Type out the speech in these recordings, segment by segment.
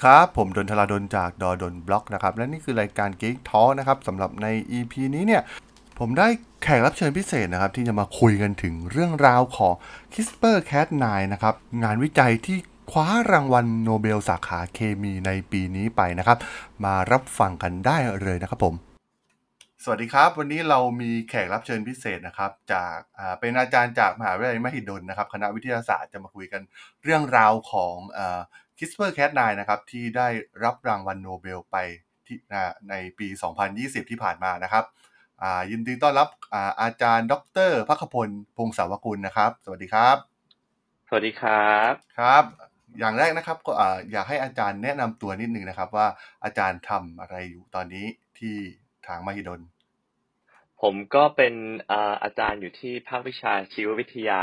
ดีครับ ผมดนทลาดนจากดอดนบล็อกนะครับ และนี่คือรายการ Geek Talk นะครับสำหรับใน EP นี้เนี่ย ผมได้แขกรับเชิญพิเศษนะครับ ที่จะมาคุยกันถึงเรื่องราวของ CRISPR Cas9 นะครับ งานวิจัยที่คว้ารางวัลโนเบลสาขาเคมีในปีนี้ไปนะครับ มารับฟังกันได้เลยนะครับผม สวัสดีครับ วันนี้เรามีแขกรับเชิญพิเศษนะครับ จากเป็นอาจารย์จากมหาวิทยาลัยมหิดลนะครับ คณะวิทยาศาสตร์จะมาคุยกันเรื่องราวของ CRISPR Cas9 นะครับที่ได้รับรางวัลโนเบลไปที่อ่าในปี 2020 ที่ผ่านมานะครับอ่ายินดีต้อนรับอาอาจารย์ ดรพักพลพงศาวกุลนะครับ สวัสดีครับ สวัสดีครับครับ อย่างแรกนะครับก็อ่าอยากให้อาจารย์แนะนำตัวนิดนึงนะครับ ว่าอาจารย์ทำอะไรอยู่ตอนนี้ที่ทางมหิดลผมก็เป็นเอ่ออาจารย์อยู่ที่ภาควิชาชีววิทยา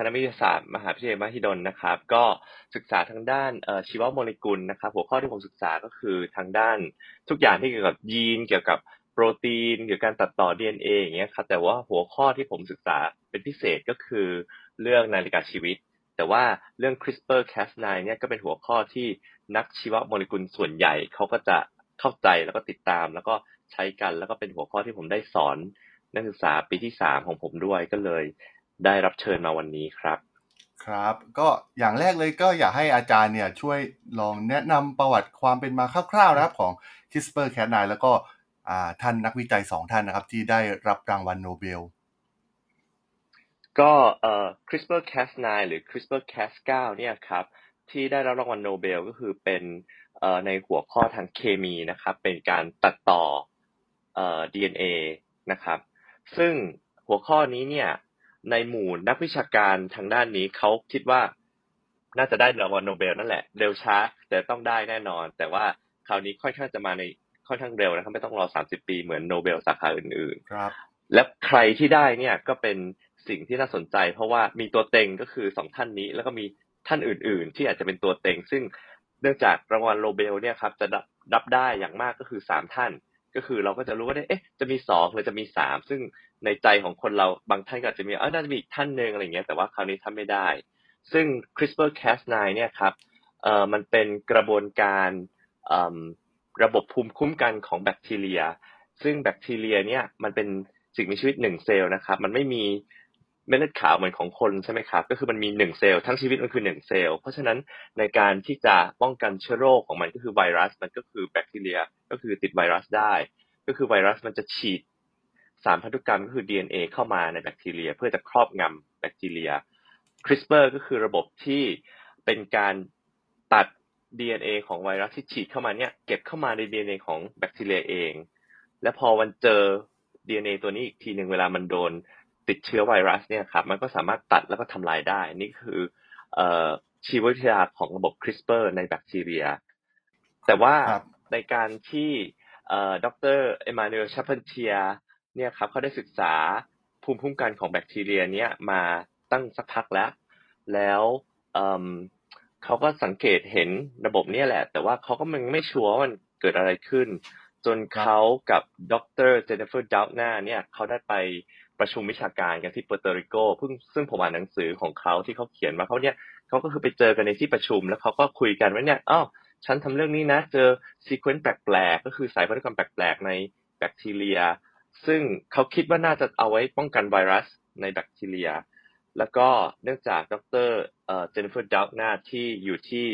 คณะวิทยาศาสตร์มหาวิทยาลัยมหิดลนะครับ ก็ศึกษาทางด้านชีวโมเลกุลนะครับ หัวข้อที่ผมศึกษาก็คือทางด้านทุกอย่างที่เกี่ยวกับยีน เกี่ยวกับโปรตีนเกี่ยวกับการตัดต่อ DNA อย่างเงี้ยครับ แต่ว่าหัวข้อที่ผมศึกษาเป็นพิเศษก็คือเรื่องนาฬิกาชีวิต แต่ว่าเรื่อง CRISPR Cas9 เนี่ยก็เป็นหัวข้อที่นักชีวโมเลกุลส่วนใหญ่เขาก็จะเข้าใจแล้วก็ติดตาม แล้วก็ใช้กันแล้วก็เป็นหัวข้อที่ผมได้สอนนักศึกษาปีที่สามของผมด้วยก็เลย ได้รับเชิญมาวันนี้ครับ ครับ ก็อย่างแรกเลยก็อยากให้อาจารย์เนี่ยช่วยลองแนะนำประวัติความเป็นมาคร่าวๆนะครับของ CRISPR Cas9 แล้วก็อ่าท่านนักวิจัยสองท่านนะครับ ที่ได้รับรางวัลโนเบล ก็เอ่อ CRISPR Cas9 หรือ CRISPR Cas9 เนี่ยครับที่ได้รับรางวัลโนเบลก็คือเป็นเอ่อในหัวข้อทางเคมีนะครับ เป็นการตัดต่อเอ่อ DNA นะครับ ซึ่งหัวข้อนี้เนี่ย ในหมู่นักวิชาการทางด้านนี้เขาคิดว่าน่าจะได้รางวัลโนเบลนั่นแหละ เร็วช้าแต่ต้องได้แน่นอน แต่ว่าคราวนี้ค่อนข้างจะมาในค่อนข้างเร็วนะครับไม่ต้องรอ 30 ปีเหมือนโนเบลสาขาอื่นๆครับ และใครที่ได้เนี่ยก็เป็นสิ่งที่น่าสนใจ เพราะว่ามีตัวเต็งก็คือสองท่านนี้ แล้วก็มีท่านอื่น ๆ ที่อาจจะเป็นตัวเต็ง ซึ่งเนื่องจากรางวัลโนเบลเนี่ยครับจะรับรับได้อย่างมากก็คือสามท่าน ก็คือเราก็จะรู้ว่าเอ๊ะจะมีสองหรือจะมีสามซึ่ง ในใจของคนเราบางท่านก็อาจจะมีเออน่าจะมีอีกท่านหนึ่งอะไรเงี้ยแต่ว่าคราวนี้ท่านไม่ได้ ซึ่ง CRISPR Cas9 เนี่ยครับเอ่อมันเป็นกระบวนการระบบภูมิคุ้มกันของแบคทีเรีย ซึ่งแบคทีเรียเนี่ยมันเป็นสิ่งมีชีวิตหนึ่งเซลล์นะครับ มันไม่มีเม็ดเลือดขาวเหมือนของคนใช่ไหมครับ ก็คือมันมีหนึ่งเซลล์ทั้งชีวิตมันคือหนึ่งเซลล์ เพราะฉะนั้นในการที่จะป้องกันเชื้อโรคของมันก็คือไวรัส มันก็คือแบคทีเรีย ก็คือติดไวรัสได้ ก็คือไวรัสมันจะฉีด สารพันธุกรรมก็คือ DNA เข้ามาในแบคทีเรีย เพื่อจะครอบงำแบคทีเรีย CRISPR ก็คือระบบที่เป็นการตัด DNA ของไวรัสที่ฉีดเข้ามาเนี่ยเก็บเข้ามาใน DNA ของแบคทีเรียเอง และพอมันเจอ DNA ตัวนี้อีกทีหนึ่งเวลามันโดนติดเชื้อไวรัสเนี่ยครับมันก็สามารถตัดแล้วก็ทำลายได้ นี่คือเอ่อชีววิทยาของระบบ CRISPR ในแบคทีเรีย แต่ว่าครับในการที่เอ่อดร. Emmanuelle Charpentier เนี่ยครับเขาได้ศึกษาภูมิคุ้มกันของแบคทีเรียเนี่ยมาตั้งสักพักแล้ว แล้วเขาก็สังเกตเห็นระบบเนี่ยแหละ แต่ว่าเขาก็มันไม่ชัวร์ว่ามันเกิดอะไรขึ้น จนครับเขากับดร. Jennifer Doudna เนี่ยเขาได้ไปประชุมวิชาการกันที่เปอร์โตริโกเพิ่งซึ่งผมอ่านหนังสือของเขาที่เขาเขียนมาเขาเนี่ยเขาก็คือไปเจอกันในที่ประชุม แล้วเขาก็คุยกันว่าเนี่ยอ้าวฉันทำเรื่องนี้นะ เจอ sequence แปลกๆ ก็คือสายพันธุกรรมแปลกๆ ในแบคทีเรีย ซึ่งเขาคิดว่าน่าจะเอาไว้ป้องกันไวรัสในแบคทีเรีย แล้วก็เนื่องจากดร. เอ่อ Jennifer Doudna ที่อยู่ที่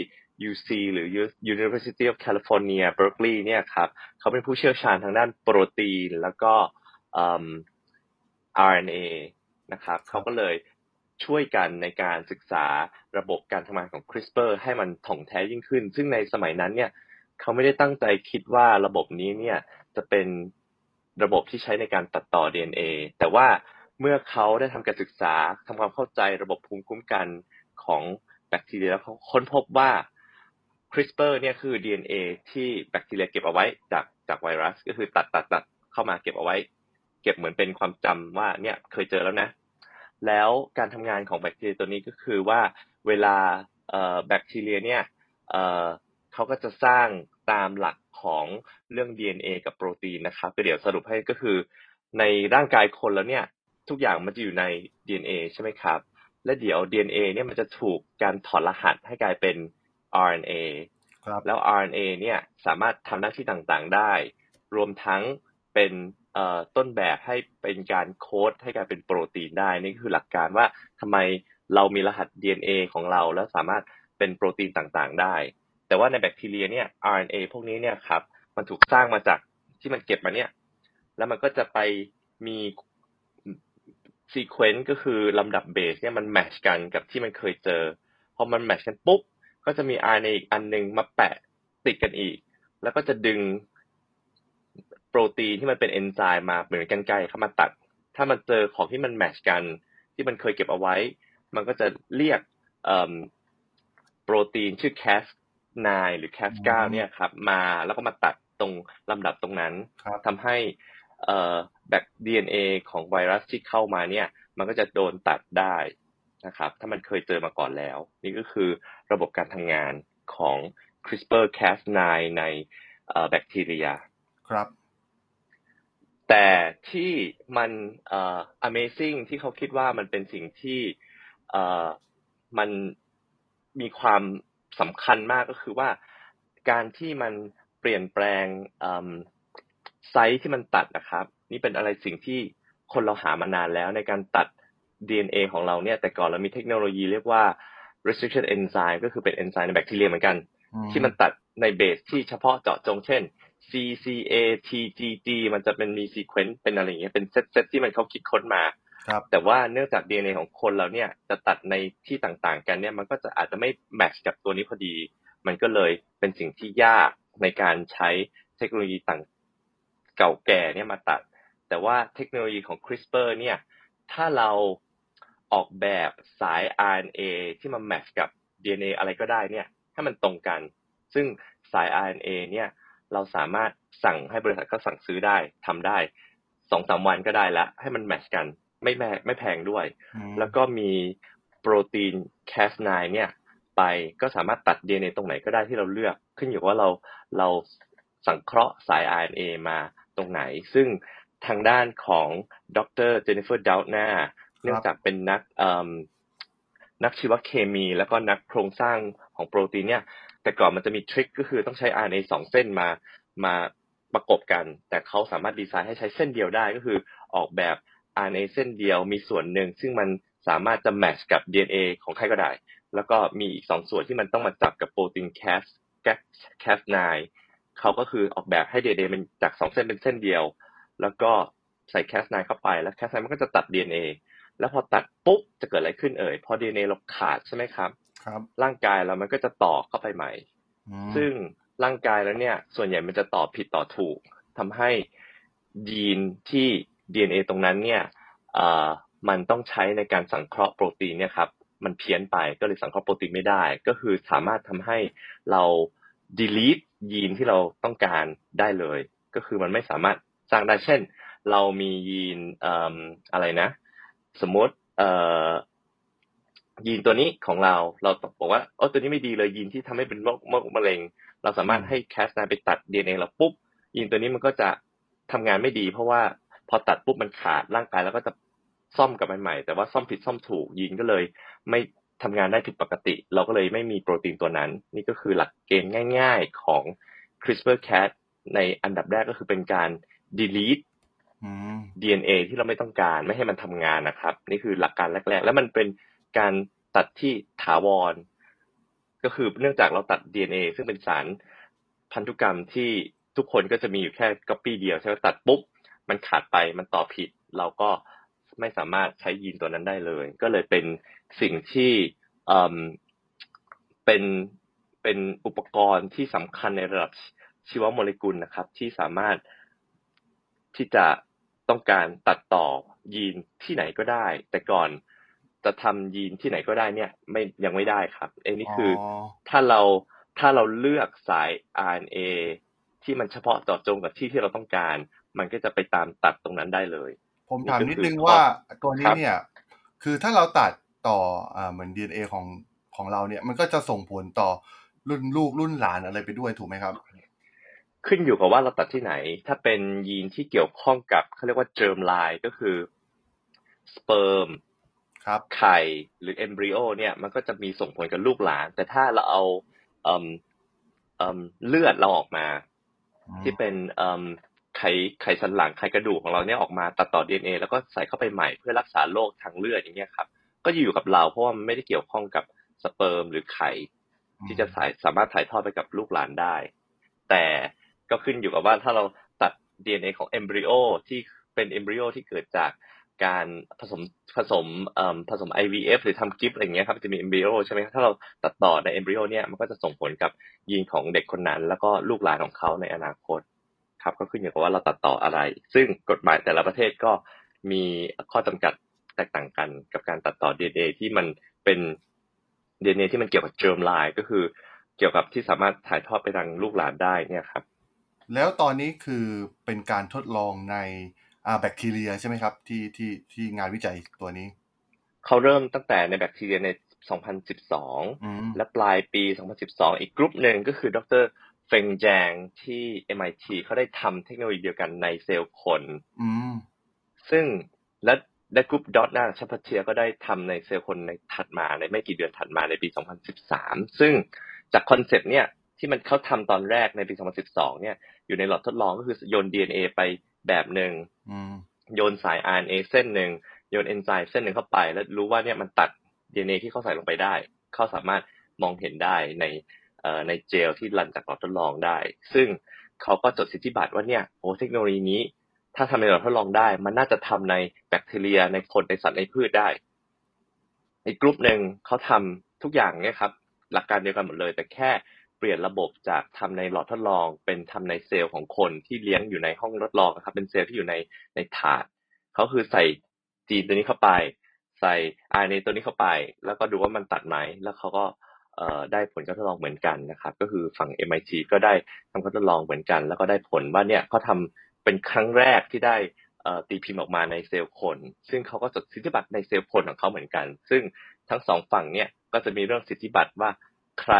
UC หรือ University of California Berkeley เนี่ยครับเขาเป็นผู้เชี่ยวชาญทางด้านโปรตีน แล้วก็เอิ่ม RNA นะครับเขาก็เลยช่วยกันในการศึกษาระบบการทำงานของ CRISPR ให้มันถ่องแท้ยิ่งขึ้น ซึ่งในสมัยนั้นเนี่ยเขาไม่ได้ตั้งใจคิดว่าระบบนี้เนี่ยจะเป็น ระบบที่ใช้ในการตัดต่อ DNA แต่ว่าเมื่อเขาได้ทำการศึกษาทำความเข้าใจระบบภูมิคุ้มกันของแบคทีเรียแล้วเขาค้นพบว่า CRISPR เนี่ยคือ DNA ที่แบคทีเรียเก็บเอาไว้จากจากไวรัส ก็คือตัดตัดตัดเข้ามาเก็บเอาไว้ เก็บเหมือนเป็นความจำว่าเนี่ยเคยเจอแล้วนะ แล้วการทำงานของแบคทีเรียตัวนี้ก็คือว่าเวลาแบคทีเรียเนี่ยเขาก็จะสร้าง ตามหลักของเรื่อง DNA กับโปรตีนนะครับก็เดี๋ยวสรุปให้ก็คือ ในร่างกายคนแล้วเนี่ยทุกอย่างมันจะอยู่ใน DNA ใช่ไหมครับ และเดี๋ยว DNA เนี่ยมันจะถูกการถอดรหัสให้กลายเป็น RNA ครับแล้ว RNA เนี่ยสามารถทำหน้าที่ต่างๆได้ รวมทั้งเป็นต้นแบบให้เป็นการโค้ดให้กลายเป็นโปรตีนได้ นี่คือหลักการว่าทำไมเรามีรหัส DNA ของเราแล้วสามารถเป็นโปรตีนต่างๆได้ แต่ว่าในแบคทีเรียเนี่ย RNA พวกนี้เนี่ยครับ มันถูกสร้างมาจากที่มันเก็บมาเนี่ย แล้วมันก็จะไปมี sequence ก็คือลำดับเบสเนี่ยมัน match กันกับที่มันเคยเจอ พอมัน match กันปุ๊บ ก็จะมี RNA อีกอันหนึ่งมาแปะติดกันอีก แล้วก็จะดึงโปรตีนที่มันเป็นเอนไซม์มาเหมือนกรรไกรเข้ามาตัด ถ้ามันเจอของที่มัน match กัน ที่มันเคยเก็บเอาไว้ มันก็จะเรียกโปรตีนชื่อแคส Cas9 หรือ Cas9 เนี่ยครับ มาแล้วก็มาตัดตรงลำดับตรงนั้นทำให้แบค DNA ของไวรัสที่เข้ามาเนี่ย มันก็จะโดนตัดได้นะครับ ถ้ามันเคยเจอมาก่อนแล้ว นี่ก็คือระบบการทำงานของ CRISPR-Cas9 ในแบคทีเรียครับแต่ที่มันเอ่อ amazing ที่เขาคิดว่ามันเป็นสิ่งที่เอ่อมันมีความ สำคัญมากก็คือว่า การที่มันเปลี่ยนแปลง site ที่มันตัดนะครับ นี่เป็นอะไรสิ่งที่คนเราหามานานแล้วในการตัด DNA ของเราเนี่ย แต่ก่อนเรามีเทคโนโลยีเรียกว่า restriction enzyme ก็คือเป็นเอนไซม์ในแบคทีเรียเหมือนกัน ที่มันตัดในเบสที่เฉพาะเจาะจงเช่น CCA TGG มันจะเป็นมี sequence เป็นอะไรอย่างเงี้ยเป็นเซตเซตที่มันเขาคิดค้นมา ครับแต่ว่าเนื่องจาก DNA ของคนเราเนี่ยจะตัดในที่ต่างๆ กันเนี่ยมันก็จะอาจจะไม่แมทช์กับตัวนี้พอดี มันก็เลยเป็นสิ่งที่ยากในการใช้เทคโนโลยีต่างเก่าแก่เนี่ยมาตัด แต่ว่าเทคโนโลยีของ CRISPR เนี่ยถ้าเราออกแบบสาย RNA ที่มาแมทช์กับ DNA อะไรก็ได้เนี่ยให้มันตรงกัน ซึ่งสาย RNA เนี่ยเราสามารถสั่งให้บริษัทเขาสั่งซื้อได้ทำได้สองสามวันก็ได้แล้วให้มันแมทช์กัน ไม่แพงไม่แพงด้วย แล้วก็มีโปรตีน Cas9 เนี่ย ไปก็สามารถตัด DNA ตรงไหนก็ได้ที่เราเลือก ขึ้นอยู่ว่าเราเราสังเคราะห์สาย RNA มาตรงไหน ซึ่งทางด้านของดรเจนนิเฟอร์ดาวนาเนื่องจากเป็นนักนักชีวเคมี แล้วก็นักโครงสร้างของโปรตีนเนี่ย แต่ก่อนมันจะมีทริคก็คือต้องใช้ RNA สองเส้นมามาประกบกัน แต่เขาสามารถดีไซน์ให้ใช้เส้นเดียวได้ก็คือออกแบบ RNA เส้นเดียวมีส่วนหนึ่งซึ่งมันสามารถจะแมทช์กับ DNA ของใครก็ได้ แล้วก็มีอีกสองส่วนที่มันต้องมาจับกับโปรตีน Cas Cas9 เขาก็คือออกแบบให้ DNA มันจากสองเส้นเป็นเส้นเดียว แล้วก็ใส่ Cas9 เข้าไป แล้ว Cas9 มันก็จะตัด DNA แล้วพอตัดปุ๊บจะเกิดอะไรขึ้นเอ่ย พอ DNA เราขาดใช่ไหมครับ ครับ ร่างกายเรามันก็จะต่อเข้าไปใหม่ ซึ่งร่างกายแล้วเนี่ย ส่วนใหญ่มันจะต่อผิดต่อถูกทำให้ยีนที่ DNA ตรงนั้นเนี่ยมันต้องใช้ในการสังเคราะห์โปรตีนเนี่ยครับมันเพี้ยนไปก็เลยสังเคราะห์โปรตีนไม่ได้ ก็คือสามารถทำให้เรา delete ยีนที่เราต้องการได้เลย ก็คือมันไม่สามารถสร้างได้เช่น เรามียีนอะไรนะ สมมติยีนตัวนี้ของเราเราบอกว่าโอ้ตัวนี้ไม่ดีเลยยีนที่ทำให้เป็นโรคมะเร็ง เราสามารถให้แคสไนไปตัด DNA เราปุ๊บยีนตัวนี้มันก็จะทำงานไม่ดี เพราะว่า พอตัดปุ๊บมันขาดร่างกายแล้วก็จะซ่อมกับมันใหม่ แต่ว่าซ่อมผิดซ่อมถูกยีนก็เลย ไม่ทำงานได้ผิดปกติ เราก็เลยไม่มีโปรตีนตัวนั้น นี่ก็คือหลักเกณฑ์ง่าย ๆของ CRISPR-Cas ในอันดับแรกก็คือเป็นการ delete DNA ที่เราไม่ต้องการไม่ให้มันทำงานนะครับ นี่คือหลักการแรก ๆ แล้วมันเป็นการตัดที่ถาวร ก็คือเนื่องจากเราตัด DNA ซึ่งเป็นสารพันธุกรรมที่ทุกคนก็จะมีอยู่แค่ก๊อปปี้เดียวใช่ไหมตัดปุ๊บ มันขาดไปมันต่อผิด เราก็ไม่สามารถใช้ยีนตัวนั้นได้เลย ก็เลยเป็นสิ่งที่เป็นเป็นอุปกรณ์ที่สำคัญในระดับชีวโมเลกุลนะครับ ที่สามารถที่จะต้องการตัดต่อยีนที่ไหนก็ได้ แต่ก่อนจะทำยีนที่ไหนก็ได้เนี่ย ไม่ยังไม่ได้ครับเอ้นี่คือถ้าเราถ้าเราเลือกสาย RNA ที่มันเฉพาะเจาะจงกับที่ที่เราต้องการ มันก็จะไปตามตัดตรงนั้นได้เลย ผมถามนิดนึงนี่ก็คือว่าข้อตัวนี้ครับเนี่ย คือถ้าเราตัดต่ออ่าเหมือน DNA ของของเราเนี่ย มันก็จะส่งผลต่อรุ่นลูกรุ่นหลานอะไรไปด้วยถูกไหมครับขึ้นอยู่กับว่าเราตัดที่ไหน ถ้าเป็นยีนที่เกี่ยวข้องกับเขาเรียกว่า germline ก็คือสเปิร์มครับไข่หรือ embryo เนี่ยมันก็จะมีส่งผลกับลูกหลาน แต่ถ้าเราเอาเอิ่มเอิ่มเลือดเราออกมา ที่เป็นเอิ่มไขไขสันหลังไขกระดูกของเราเนี่ยออกมาตัดต่อ DNA แล้วก็ใส่เข้าไปใหม่เพื่อรักษาโรคทางเลือดอย่างเงี้ยครับ ก็จะอยู่กับเราเพราะว่ามันไม่ได้เกี่ยวข้องกับสเปิร์มหรือไข่ที่จะสายสามารถถ่ายทอดไปกับลูกหลานได้ แต่ก็ขึ้นอยู่กับว่าถ้าเราตัด DNA ของเอมบริโอที่เป็นเอมบริโอที่เกิดจากการผสมผสมเอ่อผสม IVF หรือทำกิฟต์อะไรอย่างเงี้ยครับจะมีเอมบริโอใช่ไหมถ้าเราตัดต่อในเอมบริโอเนี่ยมันก็จะส่งผลกับยีนของเด็กคนนั้น แล้วก็ลูกหลานของเขาในอนาคต ครับก็ขึ้นอยู่กับว่าเราตัดต่ออะไร ซึ่งกฎหมายแต่ละประเทศก็มีข้อจำกัดแตกต่างกันกับการตัดต่อ DNA ที่มันเป็น DNA ที่มันเกี่ยวกับเจอร์มไลน์ก็คือเกี่ยวกับที่สามารถถ่ายทอดไปทางลูกหลานได้เนี่ยครับ แล้วตอนนี้คือเป็นการทดลองในแบคทีเรียใช่ไหมครับ ที่ที่ที่งานวิจัยตัวนี้ เขาเริ่มตั้งแต่ในแบคทีเรียใน 2012 และปลายปี 2012 อีกกลุ่มหนึ่งก็คือดร Feng Zhang ที่ MIT เขาได้ทำเทคโนโลยีเดียวกันในเซลล์คนอืมซึ่งและและ group Doudna Charpentier ก็ได้ทำในเซลล์คนในถัดมาในไม่กี่เดือนถัดมาในปี 2013 ซึ่งจาก concept เนี่ยที่มันเขาทำตอนแรกในปี 2012 เนี่ย อยู่ในหลอดทดลองก็คือโยน DNA ไปแบบหนึ่งอืมโยนสาย RNA เส้นหนึ่งโยนเอนไซม์เส้นหนึ่งเข้าไป แล้วรู้ว่าเนี่ยมันตัด DNA ที่เขาใส่ลงไปได้ เขาสามารถมองเห็นได้ในเอ่อ ในเจลที่รันจากหลอดทดลองได้ ซึ่งเขาก็จดสิทธิบัตรว่าเนี่ยโอ้เทคโนโลยีนี้ ถ้าทำในหลอดทดลองได้ มันน่าจะทำในแบคทีเรียในคนในสัตว์ในพืชได้อีกกลุ่มหนึ่งเขาทำทุกอย่างเนี่ยครับหลักการเดียวกันหมดเลย แต่แค่เปลี่ยนระบบจากทำในหลอดทดลอง เป็นทำในเซลล์ของคนที่เลี้ยงอยู่ในห้องทดลองครับ เป็นเซลล์ที่อยู่ในในถาดเขาคือใส่จีนตัวนี้เข้าไป ใส่ RNA ตัวนี้เข้าไป แล้วก็ดูว่ามันตัดไหมแล้วเขาก็ ได้ผลการทดลองเหมือนกันนะครับ ก็คือฝั่ง MIT ก็ได้ทำการทดลองเหมือนกัน แล้วก็ได้ผลว่าเนี่ยเขาทำเป็นครั้งแรกที่ได้ตีพิมพ์ออกมาในเซลล์คน ซึ่งเขาก็จดสิทธิบัตรในเซลล์คนของเขาเหมือนกัน ซึ่งทั้งสองฝั่งเนี่ยก็จะมีเรื่องสิทธิบัตรว่าใคร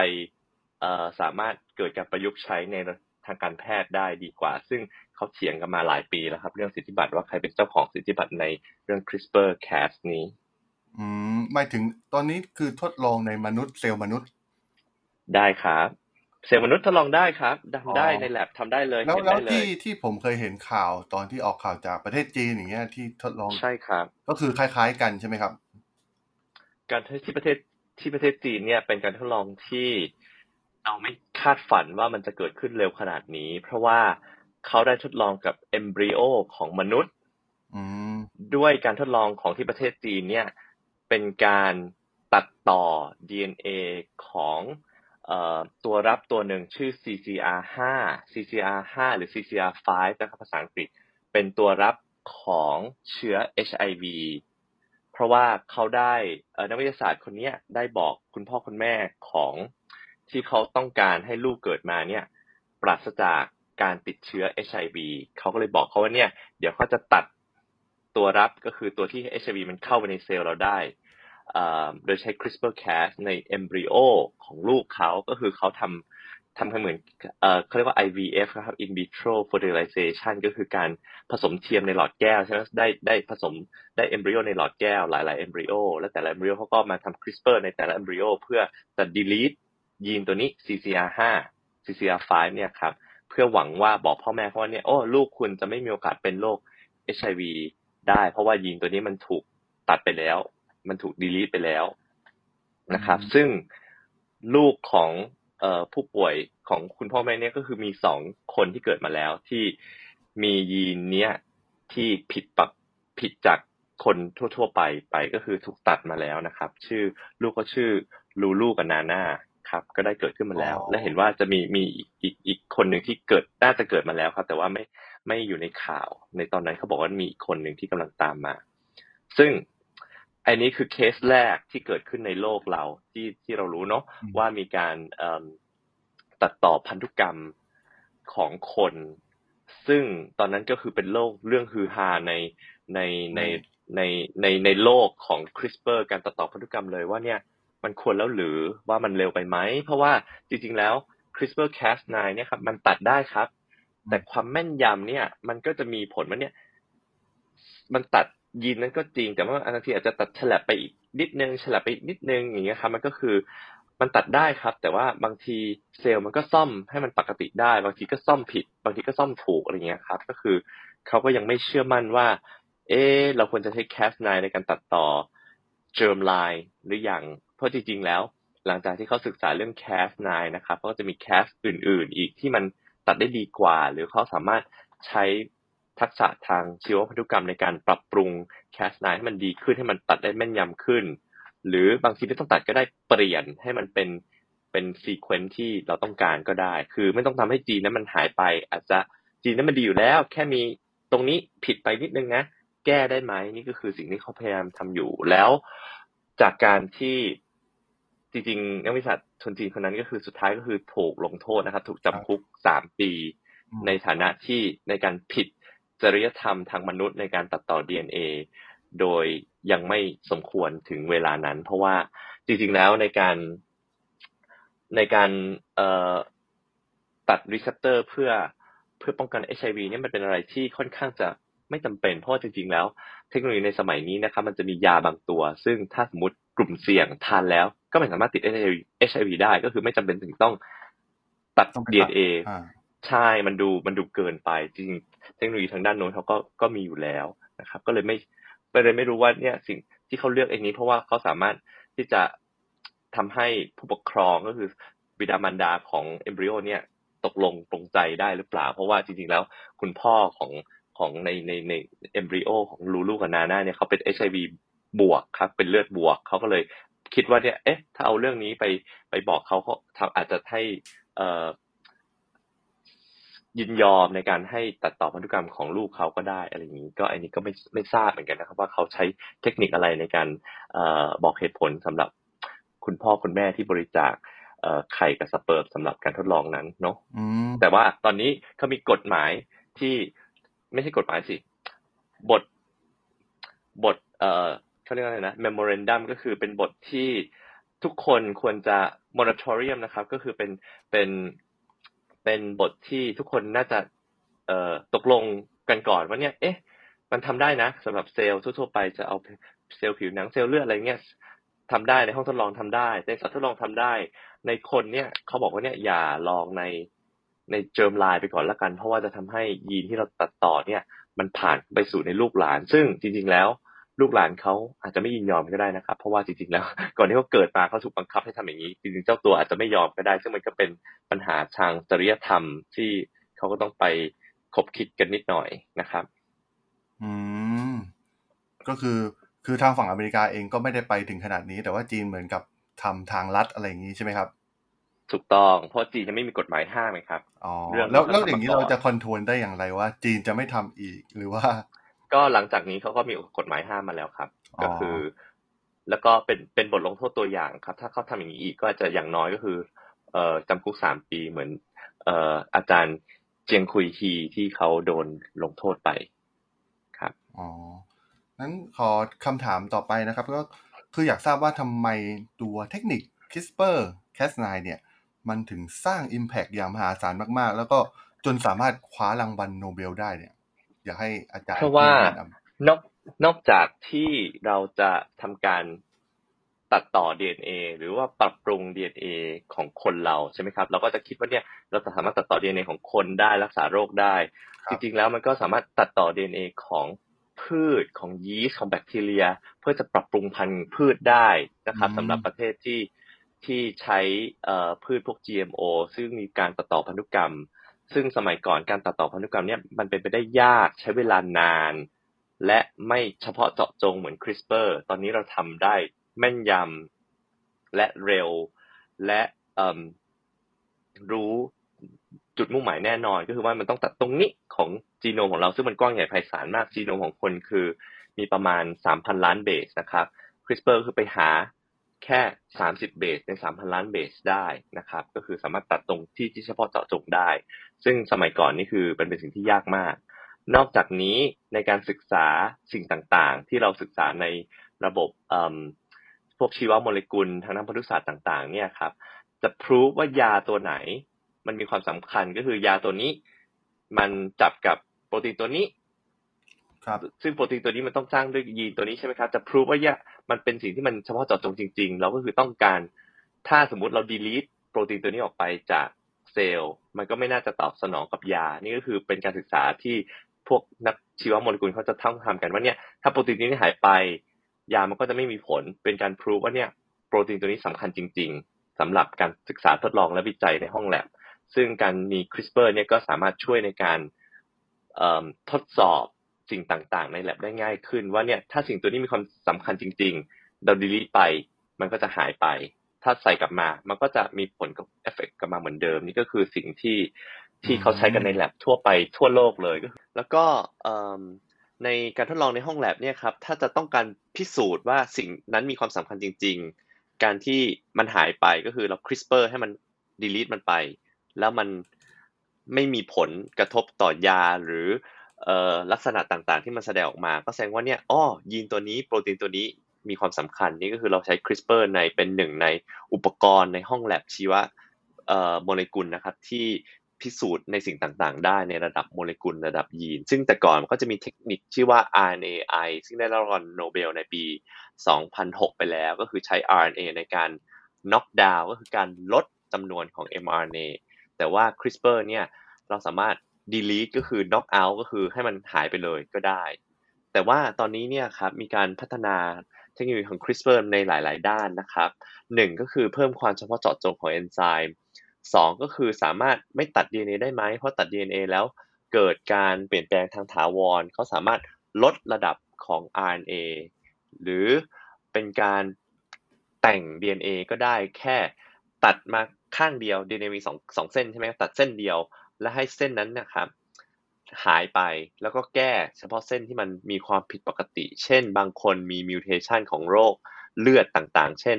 สามารถเกิดการประยุกต์ใช้ในทางการแพทย์ได้ดีกว่า ซึ่งเขาเถียงกันมาหลายปีแล้วครับ เรื่องสิทธิบัตรว่าใครเป็นเจ้าของสิทธิบัตรในเรื่อง CRISPR-Cas นี้ อืมหมายถึงตอนนี้คือทดลองในมนุษย์เซลล์มนุษย์ ได้ครับ เซลล์มนุษย์ทดลองได้ครับอ๋อทำได้ในแลบทำได้เลยแล้วเห็นแล้วได้เลที่ยที่ผมเคยเห็นข่าวตอนที่ออกข่าวจากประเทศจีนอย่างเงี้ยที่ทดลองใช่ครับ ก็คือคล้าย ๆ กันใช่ไหมครับ การที่ประเทศที่ประเทศจีนเนี่ยเป็นการทดลองที่เราไม่คาดฝันว่ามันจะเกิดขึ้นเร็วขนาดนี้ เพราะว่าเขาได้ทดลองกับเอมบริโอของมนุษย์อืมด้วยการทดลองของที่ประเทศจีนเนี่ย เป็นการตัดต่อ DNA ของเอ่อตัวรับตัวหนึ่งชื่อ CCR5 CCR5 หรือ CCR5 นะครับภาษาอังกฤษ เป็นตัวรับของเชื้อ HIV เพราะว่าเขาได้นักวิทยาศาสตร์คนนี้ได้บอกคุณพ่อคุณแม่ของที่เขาต้องการให้ลูกเกิดมาเนี่ยปราศจากการติดเชื้อ HIV เขาก็เลยบอกเขาว่าเนี่ย เดี๋ยวเขาจะตัดตัวรับก็คือตัวที่ HIV มันเข้าไปในเซลล์เราได้ โดยใช้ CRISPR-Cas ในเอมบริโอของลูกเขาก็คือเขาทำทำให้เหมือนเอ่อเขาเรียกว่า IVF นะครับ in vitro fertilization ก็คือการผสมเทียมในหลอดแก้วใช่ไหมได้ได้ผสมได้เอมบริโอในหลอดแก้วหลาย ๆ เอมบริโอและแต่ละเอมบริโอเขาก็มาทำ CRISPR ในแต่ละเอมบริโอเพื่อจะ delete ยีนตัวนี้ CCR5 CCR5 เนี่ยครับเพื่อหวังว่าบอกพ่อแม่เขาว่าเนี่ยโอ้ลูกคุณจะไม่มีโอกาสเป็นโรค HIV ได้ เพราะว่ายีนตัวนี้มันถูกตัดไปแล้ว มันถูก delete ไปแล้วนะครับอืมซึ่งลูกของเอ่อผู้ป่วยของคุณพ่อแม่เนี่ยก็คือมีสองคนที่เกิดมาแล้วที่มียีนเนี้ยที่ผิดปรับผิดจากคนทั่ว ๆ ไปไปก็คือถูกตัดมาแล้วนะครับ ชื่อลูกก็ชื่อลูลูกับนาน่าครับ ก็ได้เกิดขึ้นมาแล้วอ๋อและเห็นว่าจะมีมีอีกอีกอีกคนหนึ่งที่เกิดน่าจะเกิดมาแล้วครับ แต่ว่าไม่ไม่อยู่ในข่าว ในตอนนั้นเขาบอกว่ามีอีกคนหนึ่งที่กำลังตามมา ซึ่ง อันนี้คือเคสแรกที่เกิดขึ้นในโลกเราที่ที่เรารู้เนาะอืมว่ามีการเอิ่มตัดต่อพันธุกรรมของคน ซึ่งตอนนั้นก็คือเป็นโลกเรื่องฮือฮาในในในในในในโลกของ CRISPR การตัดต่อพันธุกรรมเลยว่าเนี่ยมันควรแล้วหรือว่ามันเร็วไปไหม เพราะว่าจริงๆแล้ว CRISPR Cas9 เนี่ยครับมันตัดได้ครับ แต่ความแม่นยำเนี่ย มันก็จะมีผลว่าเนี่ย มันตัด ยีนนั้นก็จริง แต่ว่าบางทีอาจจะตัดฉลับไปอีกนิดนึงฉลับไปอีกนิดนึงอย่างเงี้ยครับมันก็คือมันตัดได้ครับ แต่ว่าบางทีเซลล์มันก็ซ่อมให้มันปกติได้ บางทีก็ซ่อมผิด บางทีก็ซ่อมถูกอะไรเงี้ยครับ ก็คือเขาก็ยังไม่เชื่อมั่นว่า เออเราควรจะใช้ Cas9 ในการตัดต่อ germline หรืออย่างเพราะจริงๆแล้ว หลังจากที่เขาศึกษาเรื่อง Cas9 นะครับก็จะมี Cas อื่น ๆ อีกที่มันตัดได้ดีกว่า หรือเขาสามารถใช้ ทักษะทางชีวพันธุกรรมในการปรับปรุง Cas9 ให้มันดีขึ้นให้มันตัดได้แม่นยำขึ้น หรือบางทีไม่ต้องตัดก็ได้เปลี่ยนให้มันเป็นเป็น sequence ที่เราต้องการก็ได้ คือไม่ต้องทำให้ยีนนั้นมันหายไป อาจจะยีนนั้นมันดีอยู่แล้ว แค่มีตรงนี้ผิดไปนิดนึงนะ แก้ได้ไหมนี่ก็คือสิ่งที่เขาพยายามทำอยู่แล้ว จากการที่จริงๆนักวิชาการจีนคนนั้นก็คือสุดท้ายก็คือถูกลงโทษนะครับ ถูกจำคุกสามปีในฐานะที่ในการผิด จริยธรรมทางมนุษย์ในการตัดต่อ DNA โดยยังไม่สมควรถึงเวลานั้น เพราะว่าจริงๆแล้วในการในการตัด receptor เพื่อเพื่อป้องกัน HIV เนี่ยมันเป็นอะไรที่ค่อนข้างจะไม่จำเป็น เพราะจริงๆ แล้ว เทคโนโลยีในสมัยนี้นะครับมันจะมียาบางตัว ซึ่งถ้าสมมติกลุ่มเสี่ยงทานแล้ว ก็ไม่สามารถติด HIV HIV ได้ก็คือไม่จำเป็นถึงต้องตัด DNA ใช่ มันดูมันดูเกินไป จริง เทคโนโลยีทางด้านโน้นเขาก็ก็มีอยู่แล้วนะครับ ก็เลยไม่ก็เลยไม่รู้ว่าเนี่ยสิ่งที่เขาเลือกเองนี้ เพราะว่าเขาสามารถที่จะทำให้ผู้ปกครองก็คือบิดามารดาของเอมบริโอเนี่ยตกลงปรงใจได้หรือเปล่า เพราะว่าจริงๆแล้วคุณพ่อของของในในในเอมบริโอของลูลูกับนาน่าเนี่ยเขาเป็นเอชไอวีบวกครับ เป็นเลือดบวกเขาก็เลยคิดว่าเนี่ยเอ๊ะถ้าเอาเรื่องนี้ไปไปบอกเขาเขาทำอาจจะให้เอ่อ ยินยอมในการให้ตัดต่อพันธุกรรมของลูกเขาก็ได้อะไรอย่างนี้ ก็อันนี้ก็ไม่ไม่ทราบเหมือนกันนะครับ ว่าเขาใช้เทคนิคอะไรในการอบอกเหตุผลสำหรับคุณพ่อคุณแม่ที่บริจาคไข่กับสเปิร์มสำหรับการทดลองนั้นเนาะแต่ว่าตอนนี้เขามีกฎหมายที่ไม่ใช่กฎหมายสิ บทบทเอ่อเขาเรียกว่าอะไรนะ memorandum ก็คือเป็นบทที่ทุกคนควรจะ moratorium นะครับ ก็คือเป็นเป็น เป็นบทที่ทุกคนน่าจะเอ่อตกลงกันก่อนว่าเนี่ย เอ๊ะ มันทำได้นะสำหรับเซลล์ทั่วๆไปจะเอาเซลล์ผิวหนังเซลล์เลือดอะไรเงี้ยทำได้ในห้องทดลองทำได้ ในสัตว์ทดลองทำได้ ในคนเนี่ยเขาบอกว่าเนี่ยอย่าลองในในเจิมไลายไปก่อนละกัน เพราะว่าจะทำให้ยีนที่เราตัดต่อเนี่ย มันผ่านไปสู่ในลูกหลาน ซึ่งจริงๆแล้ว ลูกหลานเขาอาจจะไม่ยินยอมก็ได้นะครับ เพราะว่าจริงๆแล้ว ก่อนที่เขาเกิดมาเขาถูกบังคับให้ทำอย่างนี้ จริงๆเจ้าตัวอาจจะไม่ยอมก็ได้ ซึ่งมันก็เป็นปัญหาทางจริยธรรมที่เขาก็ต้องไปคบคิดกันนิดหน่อยนะครับ อืม ก็คือคือทางฝั่งอเมริกาเองก็ไม่ได้ไปถึงขนาดนี้ แต่ว่าจีนเหมือนกับทำทางลัดอะไรอย่างนี้ใช่ไหมครับ ถูกต้อง เพราะจีนจะไม่มีกฎหมายห้ามครับอ๋อแล้วแล้วอย่างนี้เราจะคอนโทรลได้อย่างไรว่า จีนจะไม่ทำอีกหรือว่า ก็หลังจากนี้เขาก็มีกฎหมายห้ามมาแล้วครับ ก็คือ แล้วก็เป็นเป็นบทลงโทษตัวอย่างครับ ถ้าเขาทำอย่างนี้อีกก็จะอย่างน้อยก็คือ เอ่อจำคุกสามปีเหมือน เอ่ออาจารย์เจียงคุยฮีที่เขาโดนลงโทษไปครับอ๋อนั้นขอคำถามต่อไปนะครับ ก็คืออยากทราบว่าทำไมตัวเทคนิค CRISPR Cas9 เนี่ย มันถึงสร้าง Impact อย่างมหาศาลมาก ๆ แล้วก็จนสามารถคว้ารางวัลโนเบลได้เนี่ย อยากให้อาจารย์เพราะว่านอกนอกจากที่เราจะทำการตัดต่อ DNA หรือว่าปรับปรุง DNA ของคนเราใช่ไหมครับ เราก็จะคิดว่าเนี่ยเราจะสามารถตัดต่อ DNA ของคนได้รักษาโรคได้ จริงๆแล้วมันก็สามารถตัดต่อ DNA ของพืชของยีสต์ของแบคทีเรีย เพื่อจะปรับปรุงพันธุ์พืชได้นะครับสำหรับประเทศที่ที่ใช้พืชพวก GMO ซึ่งมีการตัดต่อพันธุกรรม ซึ่งสมัยก่อนการตัดต่อพันธุกรรมเนี่ยมันเป็นไปได้ยากใช้เวลานาน และไม่เฉพาะเจาะจงเหมือน CRISPR ตอนนี้เราทำได้แม่นยำและเร็ว และรู้จุดมุ่งหมายแน่นอน ก็คือว่ามันต้องตัดตรงนี้ของจีโนมของเราซึ่งมันกว้างใหญ่ไพศาลมากจีโนมของคนคือมีประมาณ 3,000 ล้านเบสนะครับ CRISPR คือไปหา แค่ 30 เบสใน3,000 ล้านเบสได้นะครับ ก็คือสามารถตัดตรงที่ที่เฉพาะเจาะจงได้ ซึ่งสมัยก่อนนี่คือเป็นเป็นสิ่งที่ยากมาก นอกจากนี้ในการศึกษาสิ่งต่างๆ ที่เราศึกษาในระบบพวกชีวโมเลกุลทางด้านพันธุศาสตร์ต่าง ๆ เนี่ยครับ จะพิสูจว่ายาตัวไหน มันมีความสำคัญก็คือยาตัวนี้ มันจับกับโปรตีนตัวนี้ ครับซึ่งโปรตีนตัวนี้มันต้องสร้างด้วยยีนตัวนี้ใช่ไหมครับจะพิสูจว่ายมันเป็นสิ่งที่มันเฉพาะเจาะจงจริง ๆ เราก็คือต้องการ ถ้าสมมุติเราดีลีทโปรตีนตัวนี้ออกไปจากเซลล์มันก็ไม่น่าจะตอบสนองกับยา นี่ก็คือเป็นการศึกษาที่พวกนักชีวโมเลกุลเขาจะต้องทำกันว่าเนี่ยถ้าโปรตีนนี้หายไป ยามันก็จะไม่มีผล เป็นการพิสูจว่าเนี่ยโปรตีนตัวนี้สำคัญจริง ๆสำหรับการศึกษาทดลองและวิจัยในห้องแลบซึ่งการมี CRISPR เนี่ยก็สามารถช่วยในการทดสอบ สิ่งต่างๆ ในแลบได้ง่ายขึ้นว่าเนี่ยถ้าสิ่งตัวนี้มีความสำคัญจริง ๆ เราดีลีทไป มันก็จะหายไป ถ้าใส่กลับมา มันก็จะมีผลกับเอฟเฟกกลับมาเหมือนเดิม นี่ก็คือสิ่งที่ที่เขาใช้กันในแลบทั่วไปทั่วโลกเลย แล้วก็ในการทดลองในห้องแลบเนี่ยครับถ้าจะต้องการพิสูจน์ว่าสิ่งนั้นมีความสำคัญจริง ๆ การที่มันหายไปก็คือเรา CRISPR ให้มันดีลีทมันไป แล้วมันไม่มีผลกระทบต่อยาหรือ ลักษณะต่างๆ ที่มันแสดงออกมา ก็แสดงว่าเนี่ยอ้อยีนตัวนี้โปรตีนตัวนี้มีความสำคัญนี่ก็คือเราใช้ CRISPR ในเป็นหนึ่งในอุปกรณ์ในห้องแลบชีวโมเลกุลนะครับที่พิสูจน์ในสิ่งต่างๆ ได้ในระดับโมเลกุลระดับยีน ซึ่งแต่ก่อนมันก็จะมีเทคนิคชื่อว่า RNAi ซึ่งได้รับรางวัลโนเบลในปี 2006 ไปแล้ว ก็คือใช้ RNA ในการ knock down ก็คือการลดจำนวนของ mRNA แต่ว่า CRISPR เนี่ยเราสามารถ delete ก็คือ knock out ก็คือให้มันหายไปเลยก็ได้ แต่ว่าตอนนี้เนี่ยครับมีการพัฒนาเทคโนโลยีของ CRISPR ในหลาย ๆ ด้านนะครับหนึ่งก็คือเพิ่มความเฉพาะเจาะจงของเอนไซม์สองก็คือสามารถไม่ตัด DNA ได้ไหม เพราะตัด DNA แล้วเกิดการเปลี่ยนแปลงทางถาวรเขาสามารถลดระดับของ RNA หรือเป็นการแต่ง DNA ก็ได้แค่ตัดมาข้างเดียว DNA มีสองสองเส้นใช่ไหมตัดเส้นเดียว และให้เส้นนั้นนะครับหายไปแล้วก็แก้เฉพาะเส้นที่มันมีความผิดปกติ เช่น บางคนมี mutation ของโรคเลือดต่างๆ เช่น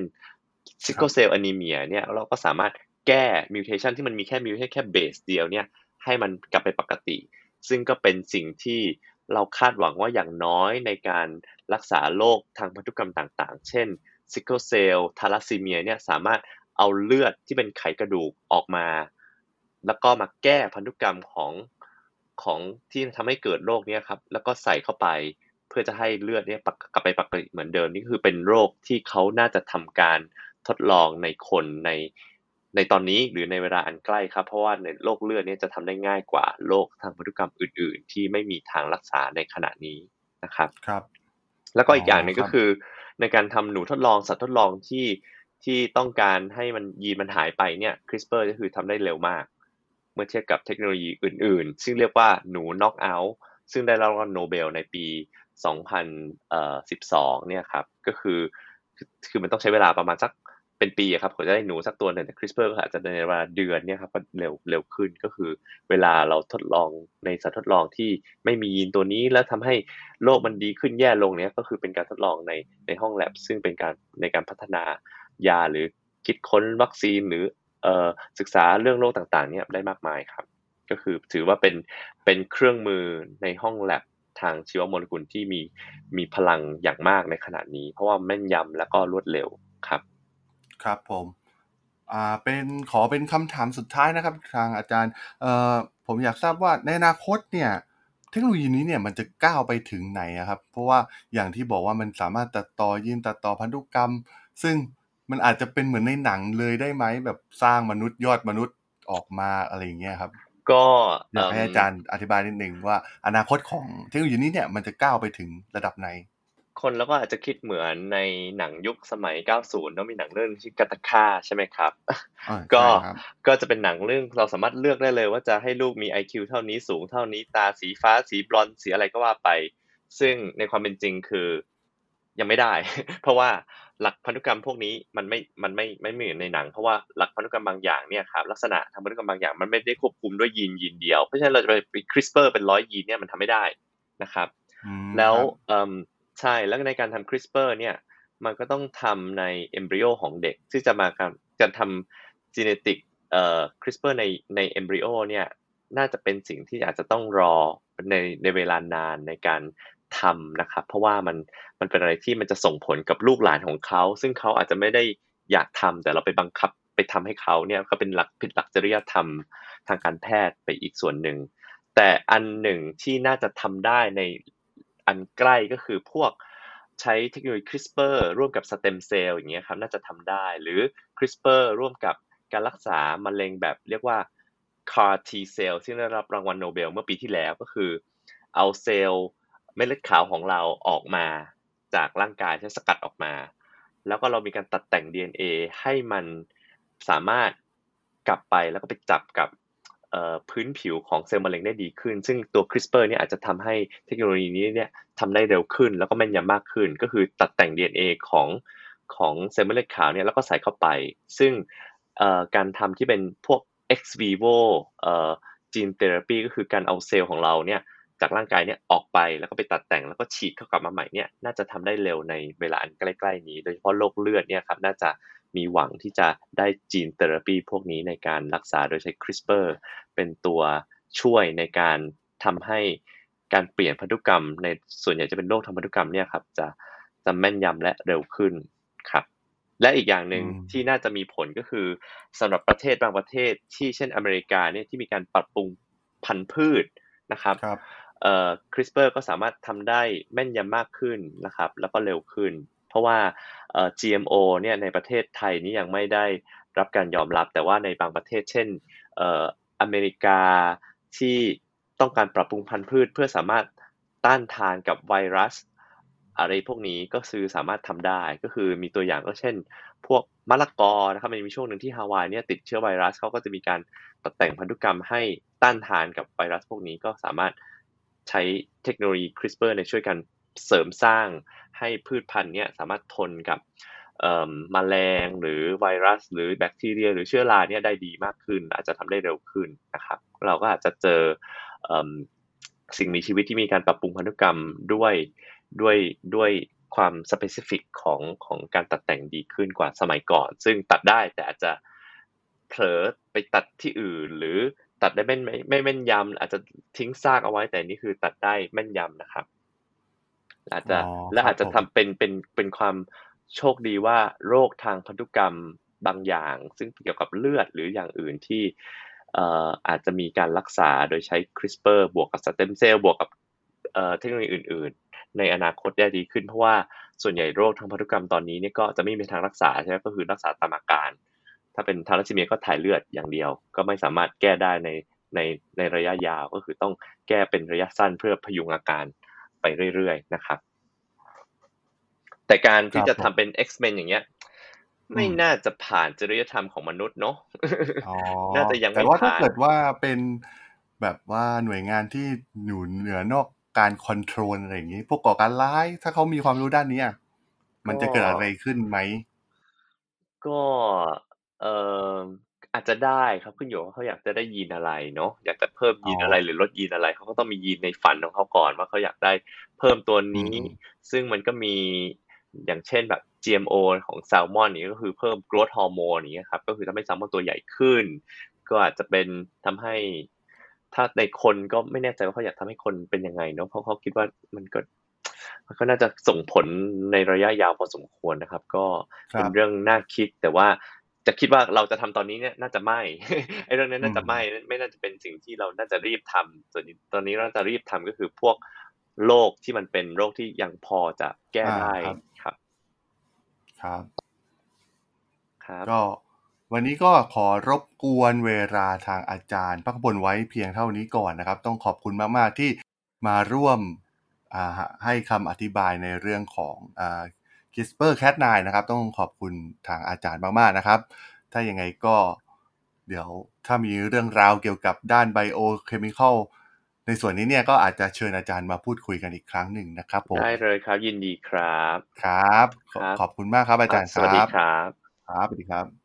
sickle cell anemia เนี่ยเราก็สามารถแก้ mutation ที่มันมีแค่ mutation แค่เบสเดียวเนี่ยให้มันกลับไปปกติ ซึ่งก็เป็นสิ่งที่เราคาดหวังว่าอย่างน้อยในการรักษาโรคทางพันธุกรรมต่างๆ เช่น sickle cell ธาลัสซีเมียเนี่ยสามารถเอาเลือดที่เป็นไขกระดูกออกมา แล้วก็มาแก้พันธุกรรมของของที่ทำให้เกิดโรคนี้ครับ แล้วก็ใส่เข้าไปเพื่อจะให้เลือดเนี่ยกลับไปปกติเหมือนเดิมนี่คือเป็นโรคที่เขาน่าจะทำการทดลองในคนในในตอนนี้หรือในเวลาอันใกล้ครับ เพราะว่าในโรคเลือดเนี่ยจะทำได้ง่ายกว่าโรคทางพันธุกรรมอื่น ๆ ที่ไม่มีทางรักษาในขณะนี้นะครับครับ แล้วก็อีกอย่างหนึ่งก็คือ ในการทำหนูทดลองสัตว์ทดลองที่ที่ต้องการให้มันยีนมันหายไปเนี่ย CRISPR ก็คือทำได้เร็วมาก เมื่อเทียบกับเทคโนโลยีอื่น ๆ ซึ่งเรียกว่าหนู knock out ซึ่งได้รับรางวัลโนเบลในปี 2012 เนี่ยครับ ก็คือคือมันต้องใช้เวลาประมาณสักเป็นปีครับกว่าจะได้หนูสักตัวหนึ่งแต่ CRISPR ก็อาจจะในเวลาเดือนเนี่ยครับเร็วเร็วขึ้นก็คือ เวลาเราทดลองในสัตว์ทดลองที่ไม่มียีนตัวนี้ แล้วทำให้โรคมันดีขึ้นแย่ลงเนี่ยก็คือเป็นการทดลองในในห้องแลบซึ่งเป็นการในการพัฒนายาหรือคิดค้นวัคซีนหรือ ศึกษาเรื่องโรคต่างๆเนี่ยได้มากมายครับ ก็คือถือว่าเป็นเป็นเครื่องมือในห้องแลบทางชีวโมเลกุลที่มีมีพลังอย่างมากในขณะนี้ เพราะว่าแม่นยำและก็รวดเร็วครับ ครับผมอ่าเป็นขอเป็นคำถามสุดท้ายนะครับ ทางอาจารย์เอ่อผมอยากทราบว่าในอนาคตเนี่ยเทคโนโลยีนี้เนี่ยมันจะก้าวไปถึงไหนครับ เพราะว่าอย่างที่บอกว่ามันสามารถตัดต่อยีนตัดต่อพันธุกรรม ซึ่ง มันอาจจะเป็นเหมือนในหนังเลยได้ไหมแบบสร้างมนุษย์ยอดมนุษย์ออกมาอะไรอย่างเงี้ยครับ ก็อยากให้อาจารย์อธิบายนิดนึงว่า อนาคตของเทคโนโลยีนี้เนี่ยมันจะก้าวไปถึงระดับไหน คนแล้วก็อาจจะคิดเหมือนในหนังยุคสมัย 90แล้วมีหนังเรื่องชื่อกาตาค่าใช่ไหมครับ ก็ก็จะเป็นหนังเรื่องเราสามารถเลือกได้เลย ว่าจะให้ลูกมี IQ เท่านี้สูงเท่านี้ตาสีฟ้าสีบลอนสีอะไรก็ว่าไป ซึ่งในความเป็นจริงคือยังไม่ได้ เพราะว่า หลักพันธุกรรมพวกนี้มันไม่มันไม่ไม่เหมือนในหนัง เพราะว่าหลักพันธุกรรมบางอย่างเนี่ยครับลักษณะทางพันธุกรรมบางอย่างมันไม่ได้ควบคุมด้วยยีนยีนเดียวเพราะฉะนั้นเราจะไป CRISPR เป็นร้อยยีนเนี่ยมันทำไม่ได้นะครับแล้วใช่แล้วในการทำ CRISPR เนี่ยมันก็ต้องทำใน embryo ของเด็กที่จะมาการการทำ genetic เอ่อ CRISPR ในใน embryo เนี่ยน่าจะเป็นสิ่งที่อาจจะต้องรอในในเวลานานในการ ทำนะครับ เพราะว่ามันมันเป็นอะไรที่มันจะส่งผลกับลูกหลานของเขา ซึ่งเขาอาจจะไม่ได้อยากทำแต่เราไปบังคับไปทำให้เขาเนี่ยก็เป็นหลักผิดหลักจริยธรรมทางการแพทย์ไปอีกส่วนหนึ่ง แต่อันหนึ่งที่น่าจะทำได้ในอันใกล้ก็คือพวกใช้เทคโนโลยี CRISPR ร่วมกับสเต็มเซลล์อย่างเงี้ยครับน่าจะทำได้หรือ CRISPR ร่วมกับการรักษามะเร็งแบบเรียกว่า CAR T cell ที่ได้รับรางวัลโนเบลเมื่อปีที่แล้วก็คือเอาเซลล์ เม็ดเลือดขาวของเราออกมาจากร่างกายใช้สกัดออกมา แล้วก็เรามีการตัดแต่ง DNA ให้มันสามารถกลับไปแล้วก็ไปจับกับพื้นผิวของเซลล์มะเร็งได้ดีขึ้น ซึ่งตัว CRISPR เนี่ยอาจจะทำให้เทคโนโลยีนี้เนี่ยทำได้เร็วขึ้น แล้วก็แม่นยำมากขึ้น ก็คือตัดแต่ง DNA ของของเซลล์เม็ดเลือดขาวเนี่ยแล้วก็ใส่เข้าไป ซึ่งการทำที่เป็นพวก ex vivo เอ่อ gene therapy ก็คือการเอาเซลล์ของเราเนี่ย จากร่างกายเนี่ยออกไปแล้วก็ไปตัดแต่งแล้วก็ฉีดเข้ากลับมาใหม่เนี่ยน่าจะทำได้เร็วในเวลาอันใกล้ ๆ นี้ โดยเฉพาะโรคเลือดเนี่ยครับน่าจะมีหวังที่จะได้จีนเทอราปีพวกนี้ในการรักษาโดยใช้ CRISPR เป็นตัวช่วยในการทำให้การเปลี่ยนพันธุกรรม ในส่วนใหญ่จะเป็นโรคทางพันธุกรรมเนี่ยครับจะจะแม่นยำและเร็วขึ้นครับ และอีกอย่างหนึ่งที่น่าจะมีผลก็คือสำหรับประเทศบางประเทศที่เช่นอเมริกาเนี่ยที่มีการปรับปรุงพันธุ์พืชนะครับรบ เอ่อ CRISPR ก็สามารถทำได้แม่นยำมากขึ้นนะครับ แล้วก็เร็วขึ้น เพราะว่าเอ่อ GMO เนี่ยในประเทศไทยนี้ยังไม่ได้รับการยอมรับ แต่ว่าในบางประเทศ เช่นเอ่ออเมริกาที่ต้องการปรับปรุงพันธุ์พืช เพื่อสามารถต้านทานกับไวรัส อะไรพวกนี้ก็ซื้อสามารถทำได้ก็คือมีตัวอย่างก็เช่น พวกมะละกอนะครับมันมีช่วงหนึ่งที่ฮาวายเนี่ยติดเชื้อไวรัสเขาก็จะมีการตัดแต่งพันธุกรรมให้ต้านทานกับไวรัสพวกนี้ก็สามารถ ใช้เทคโนโลยี CRISPR ในช่วยกันเสริมสร้างให้พืชพันธุ์เนี้ยสามารถทนกับมแมลงหรือไวรัส หรือแบคทีเรีย หรือเชื้อราเนี่ยได้ดีมากขึ้น อาจจะทำได้เร็วขึ้นนะครับ เราก็อาจจะเจอสิ่งมีชีวิตที่มีการปรับปรุงพันธุกรรมด้วยด้วยด้วยความสเปซิฟิกของของการตัดแต่งดีขึ้นกว่าสมัยก่อน ซึ่งตัดได้แต่อาจจะเผลอไปตัดที่อื่นหรือ ตัดได้ไม่ไม่ไม่แม่นยำอาจจะทิ้งซากเอาไว้แต่นี่คือตัดได้แม่นยำนะครับ อาจจะและอาจจะทำเป็นเป็นเป็นความโชคดีว่าโรคทางพันธุกรรมบางอย่าง ซึ่งเกี่ยวกับเลือดหรืออย่างอื่นที่อาจจะมีการรักษาโดยใช้ CRISPR บวกกับสเต็มเซลล์บวกกับเทคโนโลยีอื่น ๆ ในอนาคตได้ดีขึ้นเพราะว่าส่วนใหญ่โรคทางพันธุกรรมตอนนี้เนี่ยก็จะไม่มีทางรักษาใช่ไหมก็คือรักษาตามอาการ ถ้าเป็นทารัสซีเมียก็ถ่ายเลือดอย่างเดียว ก็ไม่สามารถแก้ได้ในในในระยะยาวก็คือต้องแก้เป็นระยะสั้นเพื่อพยุงอาการไปเรื่อยๆนะครับ แต่การที่จะทำเป็น X-Men อย่างเงี้ย ไม่น่าจะผ่านจริยธรรมของมนุษย์เนาะน่าจะยังไม่ผ่านแต่ว่าถ้าเกิดว่าเป็นแบบว่าหน่วยงานที่อยู่เหนือนอกการคอนโทรลอะไรอย่างนี้ พวกก่อการร้าย ถ้าเขามีความรู้ด้านนี้มันจะเกิดอะไรขึ้นไหมก็ เอ่อ อาจจะได้ครับ ขึ้นอยู่ว่าเขาอยากจะได้ยีนอะไรเนาะ อยากจะเพิ่มยีนอะไรหรือลดยีนอะไร เขาก็ต้องมียีนในฝันของเขาก่อนว่าเขาอยากได้เพิ่มตัวนี้ซึ่งมันก็มี อย่างเช่น แบบ GMO ของแซลมอนนี่ก็คือเพิ่ม growth hormone อย่างเงี้ยครับ ก็คือทำให้แซลมอนตัวใหญ่ขึ้น ก็อาจจะเป็น ทำให้ ถ้าในคนก็ไม่แน่ใจว่าเขาอยากทำให้คนเป็นยังไงเนาะ เพราะเขาคิดว่ามันก็ มันก็น่าจะส่งผลในระยะยาวพอสมควรนะครับ ก็เป็นเรื่องน่าคิด แต่ว่า จะคิดว่าเราจะทำตอนนี้เนี่ยน่าจะไม่ไอ้เรื่องนี้น่าจะไม่ไม่น่าจะเป็นสิ่งที่เราน่าจะรีบทำส่วนตอนนี้เราจะรีบทำก็คือพวกโรคที่มันเป็นโรคที่ยังพอจะแก้ได้ครับ ครับ ครับ ก็วันนี้ก็ขอรบกวนเวลาทางอาจารย์พักบนไว้เพียงเท่านี้ก่อนนะครับ ต้องขอบคุณมาก ๆ ที่มาร่วมให้คำอธิบายในเรื่องของ CRISPR-Cas9นะครับ ต้องขอบคุณทางอาจารย์มาก ๆ นะครับ ถ้ายังไงก็เดี๋ยวถ้ามีเรื่องราวเกี่ยวกับด้านไบโอเคมีคอลในส่วนนี้เนี่ยก็อาจจะเชิญอาจารย์มาพูดคุยกันอีกครั้งหนึ่งนะครับผมได้เลยครับยินดีครับ ครับ ขอบคุณมากครับอาจารย์ครับ สวัสดีครับ ครับสวัสดีครับ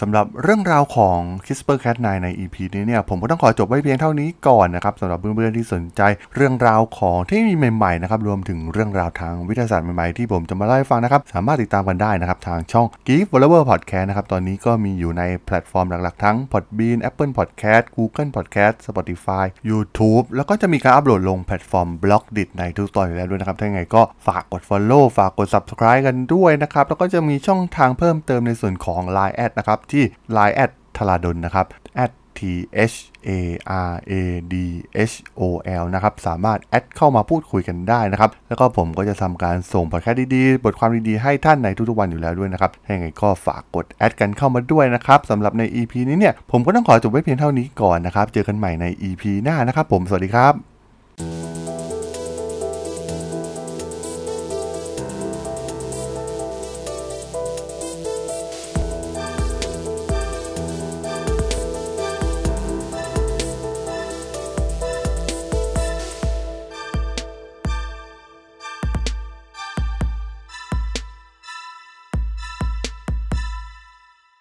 สำหรับเรื่องราวของ CRISPR Cas9 ใน EP นี้เนี่ยผมก็ต้องขอจบไว้เพียงเท่านี้ก่อนนะครับสำหรับเพื่อนๆที่สนใจเรื่องราวของเทคโนโลยีใหม่ๆนะครับรวมถึงเรื่องราวทางวิทยาศาสตร์ใหม่ๆที่ผมจะมาเล่าให้ฟังนะครับ สามารถติดตามกันได้นะครับ ทางช่อง Geek Forever Podcast นะครับ ตอนนี้ก็มีอยู่ในแพลตฟอร์มหลักๆ ทั้ง Podbean Apple Podcast Google Podcast Spotify YouTube แล้วก็จะมีการอัปโหลดลงแพลตฟอร์ม b l o g d i t ในทุกตอนอยู่แล้วด้วยนะครับถ้ายังไงก็ฝากกด Follow ฝากกด Subscribe กันด้วยนะครับแล้วก็จะมีช่องทางเพิ่มเติมในส่วนของ Line แอดนะครับที่ Line @tharadhol นะครับ T H A R A D H O L นะครับ สามารถ add เข้ามาพูดคุยกันได้นะครับ แล้วก็ผมก็จะทำการส่งพอดแคสต์ดีๆ บทความดีๆ ให้ท่านในทุกๆวันอยู่แล้วด้วยนะครับอย่างไรก็ฝากกด add กันเข้ามาด้วยนะครับสำหรับใน EP นี้เนี่ย ผมก็ต้องขอจบไว้เพียงเท่านี้ก่อนนะครับ เจอกันใหม่ใน EP หน้านะครับผม สวัสดีครับ